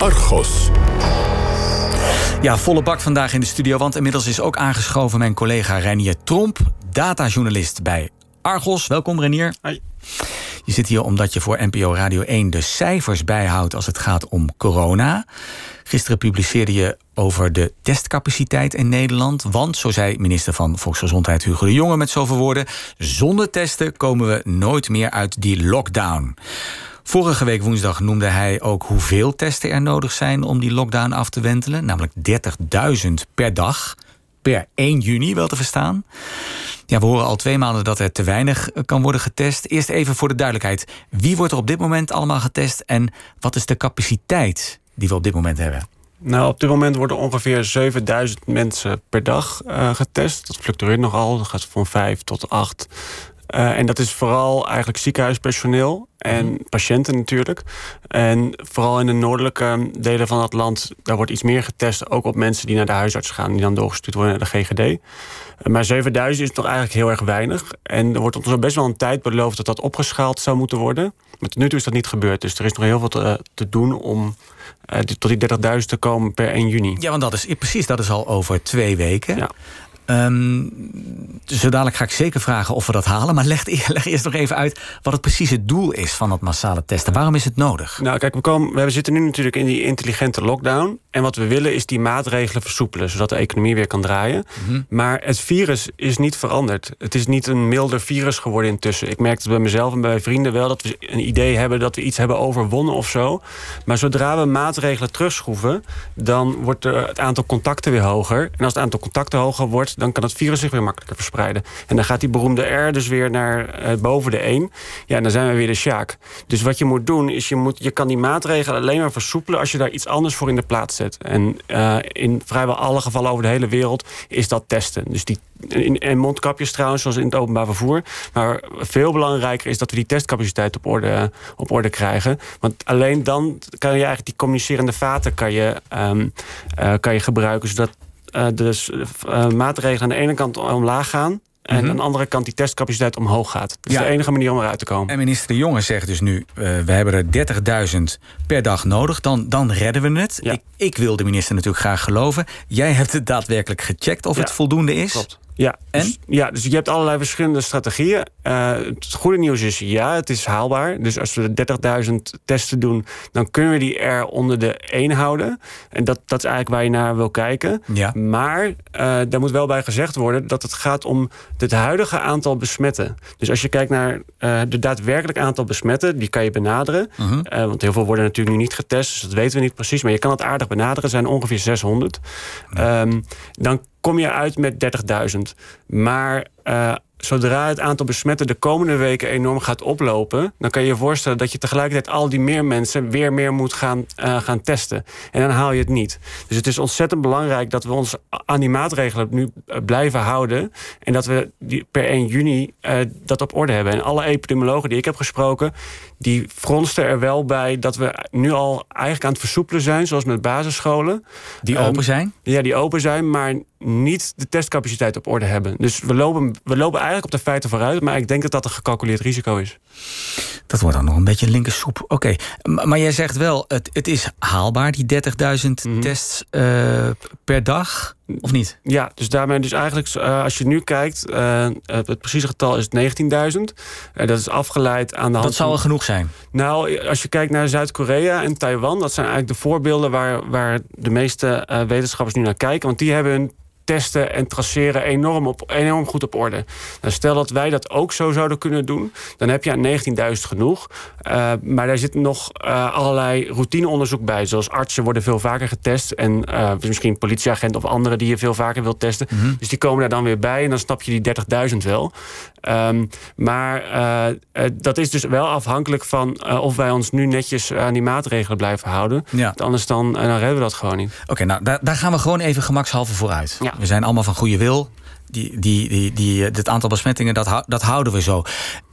Argos. Ja, volle bak vandaag in de studio, want inmiddels is ook aangeschoven mijn collega Renier Tromp, datajournalist bij Argos. Welkom Renier. Hoi. Je zit hier omdat je voor NPO Radio 1 de cijfers bijhoudt als het gaat om corona. Gisteren publiceerde je over de testcapaciteit in Nederland. Want, zo zei minister van Volksgezondheid Hugo de Jonge met zoveel woorden... zonder testen komen we nooit meer uit die lockdown. Vorige week woensdag noemde hij ook hoeveel testen er nodig zijn om die lockdown af te wentelen. Namelijk 30.000 per dag. Per 1 juni wel te verstaan. Ja, we horen al twee maanden dat er te weinig kan worden getest. Eerst even voor de duidelijkheid. Wie wordt er op dit moment allemaal getest en wat is de capaciteit die we op dit moment hebben? Nou, op dit moment worden ongeveer 7000 mensen per dag uh, getest. Dat fluctueert nogal. Dat gaat van 5 tot 8. Uh, en dat is vooral eigenlijk ziekenhuispersoneel en mhm. patiënten natuurlijk. En vooral in de noordelijke delen van het land, daar wordt iets meer getest. Ook op mensen die naar de huisarts gaan, die dan doorgestuurd worden naar de GGD. Maar 7000 is toch eigenlijk heel erg weinig. En er wordt ons al best wel een tijd beloofd dat dat opgeschaald zou moeten worden. Maar tot nu toe is dat niet gebeurd. Dus er is nog heel veel te, te doen om uh, tot die 30.000 te komen per 1 juni. Ja, want dat is precies, dat is al over twee weken. Ja. Um, zo dadelijk ga ik zeker vragen of we dat halen. Maar leg, leg, eerst nog even uit wat het precies het doel is van dat massale testen. Waarom is het nodig? Nou, kijk, we, komen, we zitten nu natuurlijk in die intelligente lockdown. En wat we willen is die maatregelen versoepelen, zodat de economie weer kan draaien. Mhm. Maar het virus is niet veranderd. Het is niet een milder virus geworden intussen. Ik merk het bij mezelf en bij mijn vrienden wel dat we een idee hebben dat we iets hebben overwonnen of zo. Maar zodra we maatregelen terugschroeven, dan wordt het aantal contacten weer hoger. En als het aantal contacten hoger wordt, dan kan het virus zich weer makkelijker verspreiden. En dan gaat die beroemde R dus weer naar uh, boven de 1. Ja, en dan zijn we weer de Sjaak. Dus wat je moet doen, is je, moet, je kan die maatregelen alleen maar versoepelen... als je daar iets anders voor in de plaats zet. En uh, in vrijwel alle gevallen over de hele wereld is dat testen. Dus die en mondkapjes trouwens, zoals in het openbaar vervoer. Maar veel belangrijker is dat we die testcapaciteit op orde, op orde krijgen. Want alleen dan kan je eigenlijk die communicerende vaten kan je, um, uh, kan je gebruiken... zodat uh, dus uh, maatregelen aan de ene kant omlaag gaan. En mhm. aan de andere kant die testcapaciteit omhoog gaat. Dat is de enige manier om eruit te komen. En minister De Jonge zegt dus nu... Uh, we hebben er 30.000 per dag nodig, dan, dan redden we het. Ik, ik, wil de minister natuurlijk graag geloven. Jij hebt het daadwerkelijk gecheckt of het voldoende is. Klopt. Ja, en? Dus, ja, dus je hebt allerlei verschillende strategieën. Uh, het goede nieuws is, ja, het is haalbaar. Dus als we 30.000 testen doen, dan kunnen we die R onder de 1 houden. En dat, dat is eigenlijk waar je naar wil kijken. Ja. Maar uh, daar moet wel bij gezegd worden dat het gaat om het huidige aantal besmetten. Dus als je kijkt naar uh, de daadwerkelijk aantal besmetten, die kan je benaderen. -huh. Mhm. want heel veel worden natuurlijk nu niet getest, dus dat weten we niet precies. Maar je kan het aardig benaderen, zijn ongeveer 600. Ja. Um, dan kom je uit met 30.000. Maar uh, zodra het aantal besmetten de komende weken enorm gaat oplopen... dan kan je je voorstellen dat je tegelijkertijd al die meer mensen... weer meer moet gaan, uh, gaan testen. En dan haal je het niet. Dus het is ontzettend belangrijk dat we ons aan die maatregelen nu uh, blijven houden... en dat we die per 1 juni uh, dat op orde hebben. En alle epidemiologen die ik heb gesproken... die fronsten er wel bij dat we nu al eigenlijk aan het versoepelen zijn... zoals met basisscholen. Die open um, zijn? Ja, die open zijn, maar niet de testcapaciteit op orde hebben. Dus we lopen, we lopen eigenlijk op de feiten vooruit... maar ik denk dat dat een gecalculeerd risico is. Dat wordt dan nog een beetje linker soep. Oké, okay. maar jij zegt wel, het, het is haalbaar, die 30.000 mm -hmm. tests uh, per dag, of niet? Ja, dus daarmee dus eigenlijk, uh, als je nu kijkt... Uh, het precieze getal is 19.000. dat is afgeleid aan de hand Dat zou wel genoeg zijn? Nou, als je kijkt naar Zuid-Korea en Taiwan... dat zijn eigenlijk de voorbeelden waar, waar de meeste wetenschappers nu naar kijken. Want die hebben hun testen en traceren enorm, op, enorm goed op orde. Nou, stel dat wij dat ook zo zouden kunnen doen, dan heb je aan 19.000 genoeg. Uh, maar daar zit nog uh, allerlei routineonderzoek bij. Zoals artsen worden veel vaker getest. En uh, misschien politieagent of anderen die je veel vaker wilt testen. Mm -hmm. Dus die komen daar dan weer bij. En dan snap je die 30.000 wel. Um, maar dat is dus wel afhankelijk van of wij ons nu netjes aan die maatregelen blijven houden. Ja. Anders dan, dan redden we dat gewoon niet. Oké, okay, nou daar, daar, gaan we gewoon even gemakshalve vooruit. Ja. We zijn allemaal van goede wil. Die, die, die, die, het aantal besmettingen, dat, dat houden we zo. Oké,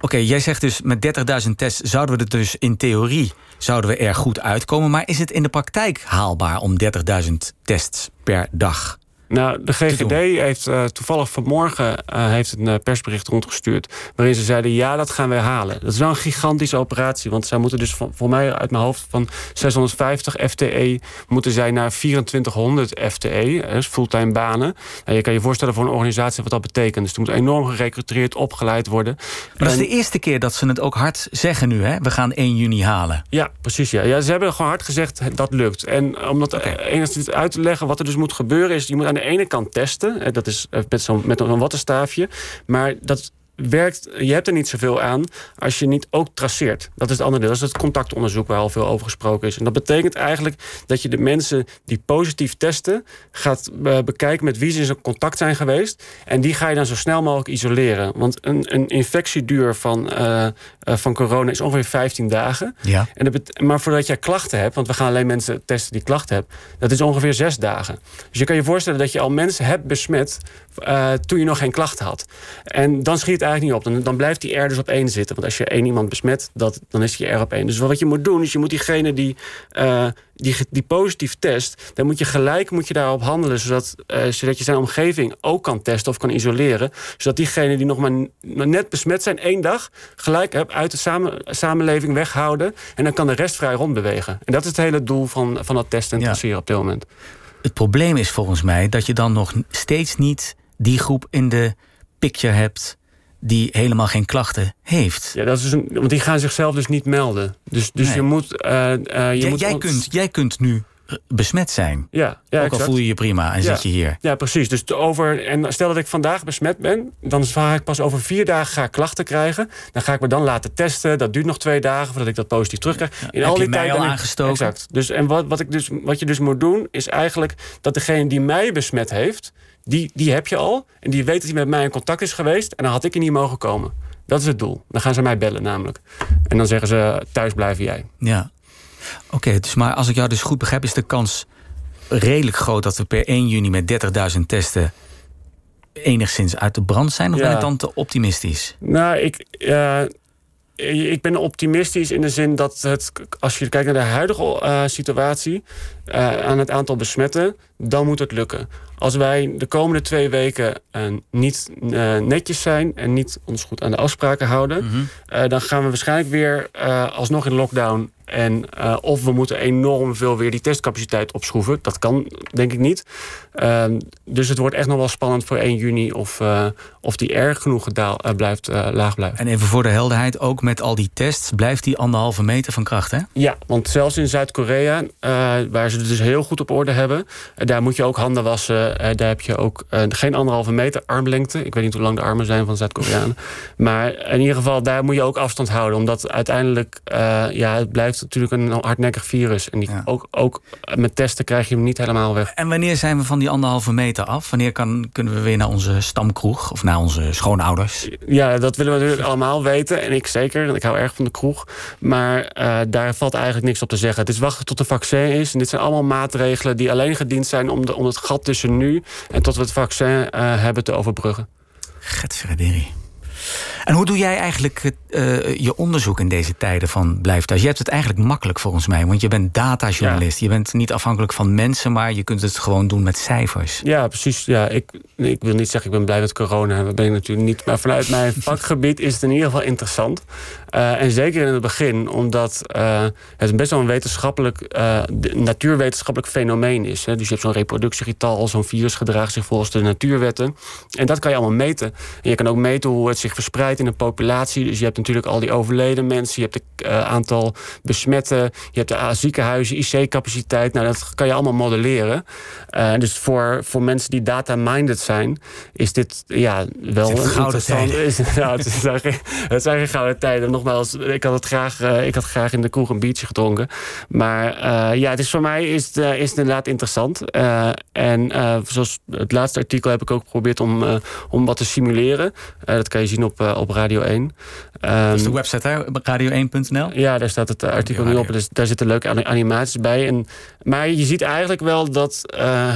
okay, jij zegt dus met 30.000 tests zouden we er dus in theorie zouden we er goed uitkomen. Maar is het in de praktijk haalbaar om 30.000 tests per dag Nou, de GGD heeft uh, toevallig vanmorgen uh, heeft een uh, persbericht rondgestuurd. waarin ze zeiden: ja, dat gaan wij halen. Dat is wel een gigantische operatie. Want zij moeten dus voor mij uit mijn hoofd van 650 FTE. moeten zij naar 2400 FTE, dus fulltime banen. Nou, je kan je voorstellen voor een organisatie wat dat betekent. Dus er moet enorm gerecruiteerd, opgeleid worden. Maar dat is de eerste keer dat ze het ook hard zeggen nu, hè? We gaan 1 juni halen. Ja, precies. Ja. ja ze hebben gewoon hard gezegd: dat lukt. En om dat okay. enigszins uit te leggen, wat er dus moet gebeuren, is: je moet aan de ene kant testen. Dat is met zo'n met zo'n wattenstaafje. Maar dat werkt, je hebt er niet zoveel aan als je niet ook traceert. Dat is het andere deel. Dat is het contactonderzoek waar al veel over gesproken is. En dat betekent eigenlijk dat je de mensen die positief testen... gaat eh, bekijken met wie ze in contact zijn geweest. En die ga je dan zo snel mogelijk isoleren. Want een, een infectieduur van, uh, van corona is ongeveer 15 dagen. Ja. En dat maar voordat jij klachten hebt... want we gaan alleen mensen testen die klachten hebben... dat is ongeveer 6 dagen. Dus je kan je voorstellen dat je al mensen hebt besmet... Uh, toen je nog geen klachten had. En dan schiet het eigenlijk niet op. Dan, dan blijft die R dus op één zitten. Want als je één iemand besmet, dat, dan is die R op één. Dus wat je moet doen, is je moet diegene die, uh, die, die positief test... dan moet je gelijk moet je daarop handelen... Zodat, uh, zodat je zijn omgeving ook kan testen of kan isoleren. Zodat diegenen die nog maar net besmet zijn één dag... gelijk uit de samen, samenleving weghouden. En dan kan de rest vrij rondbewegen. En dat is het hele doel van, van dat testen en traceren op dit moment. Het probleem is volgens mij dat je dan nog steeds niet die groep in de picture hebt die helemaal geen klachten heeft. Ja, dat is een, want die gaan zichzelf dus niet melden. Dus, dus nee. je moet. Uh, uh, je moet jij, kunt, jij kunt nu besmet zijn. Ja, ja Ook exact. al voel je je prima en ja. zit je hier. Ja, precies. Dus over, en stel dat ik vandaag besmet ben... dan ga ik pas over vier dagen ga ik klachten krijgen. Dan ga ik me dan laten testen. Dat duurt nog twee dagen voordat ik dat positief terugkrijg. In al die tijd al aangestoken? Exact. Dus, en wat, wat, ik dus, wat je dus moet doen... is eigenlijk dat degene die mij besmet heeft... Die, die heb je al. En die weet dat hij met mij in contact is geweest. En dan had ik er niet mogen komen. Dat is het doel. Dan gaan ze mij bellen namelijk. En dan zeggen ze, thuis blijven jij. Ja. Oké, okay, dus maar als ik jou dus goed begrijp... is de kans redelijk groot dat we per 1 juni met 30.000 testen... enigszins uit de brand zijn? Of ja. ben ik dan te optimistisch? Nou, ik... Uh, ik ben optimistisch in de zin dat het, als je kijkt naar de huidige uh, situatie, uh, aan het aantal besmetten, dan moet het lukken. Als wij de komende twee weken uh, niet netjes zijn en niet ons goed aan de afspraken houden, mm -hmm. dan gaan we waarschijnlijk weer alsnog in lockdown. En uh, of we moeten enorm veel weer die testcapaciteit opschroeven. Dat kan denk ik niet. Uh, dus het wordt echt nog wel spannend voor 1 juni of, uh, of die erg genoeg gedaal, blijft, laag blijft. En even voor de helderheid, ook met al die tests blijft die anderhalve meter van kracht, hè? Ja, want zelfs in Zuid-Korea, waar ze het dus heel goed op orde hebben, daar moet je ook handen wassen. daar heb je ook geen anderhalve meter armlengte. Ik weet niet hoe lang de armen zijn van Zuid-Koreanen. maar in ieder geval, daar moet je ook afstand houden. Omdat uiteindelijk, ja, het blijft natuurlijk een hardnekkig virus. En die, ja. ook, ook met testen krijg je hem niet helemaal weg. En wanneer zijn we van die anderhalve meter af? Wanneer kan, kunnen we weer naar onze stamkroeg of naar onze schoonouders? Ja, dat willen we natuurlijk allemaal weten. En ik zeker. Ik hou erg van de kroeg. Maar uh, daar valt eigenlijk niks op te zeggen. Het is wachten tot er vaccin is. En dit zijn allemaal maatregelen die alleen gediend zijn om, de, om het gat tussen nu en tot we het vaccin uh, hebben te overbruggen. Getsverderie. En hoe doe jij eigenlijk uh, je onderzoek in deze tijden van blijf thuis? Je hebt het eigenlijk makkelijk volgens mij, want je bent datajournalist. Ja. Je bent niet afhankelijk van mensen, maar je kunt het gewoon doen met cijfers. Ja, precies. Ja, ik, ik wil niet zeggen ik ben blij met corona, dat ben ik natuurlijk niet. Maar vanuit mijn vakgebied is het in ieder geval interessant. Uh, en zeker in het begin, omdat uh, het best wel een wetenschappelijk, natuurwetenschappelijk fenomeen is. Hè. Dus je hebt zo'n reproductiegetal, zo'n virus gedraagt zich volgens de natuurwetten. En dat kan je allemaal meten. En je kan ook meten hoe het zich verspreidt in de populatie. Dus je hebt natuurlijk al die overleden mensen. Je hebt het uh, aantal besmetten. Je hebt de uh, ziekenhuizen, IC-capaciteit. Nou, dat kan je allemaal modelleren. Uh, dus voor, voor mensen die data-minded zijn... is dit ja, wel het gouden tijden. Is, nou, het, zijn geen, het zijn geen gouden tijden. Nogmaals, ik had, het graag, ik had graag in de kroeg een biertje gedronken. Maar ja, het is voor mij is het, is het inderdaad interessant. en zoals het laatste artikel heb ik ook geprobeerd om, om wat te simuleren. dat kan je zien zien op, op Radio 1. dat is de website, radio1.nl? Ja, daar staat het artikel nu op. Dus daar zitten leuke animaties bij. En, maar je ziet eigenlijk wel dat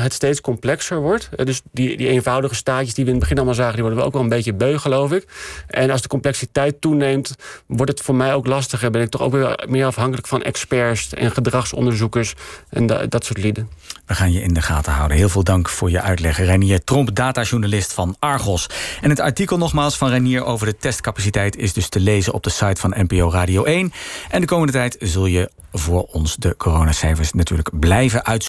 het steeds complexer wordt. dus die, die eenvoudige staatjes die we in het begin allemaal zagen... die worden we ook wel een beetje beu, geloof ik. En als de complexiteit toeneemt, wordt het voor mij ook lastiger. Ben ik toch ook weer meer afhankelijk van experts en gedragsonderzoekers en dat soort lieden. We gaan je in de gaten houden. Heel veel dank voor je uitleg. Renier Tromp, datajournalist van Argos. En het artikel nogmaals van Renier over de testcapaciteit... is dus te lezen op de site van NPO Radio 1. En de komende tijd zul je voor ons de coronacijfers natuurlijk blijven uitzoeken.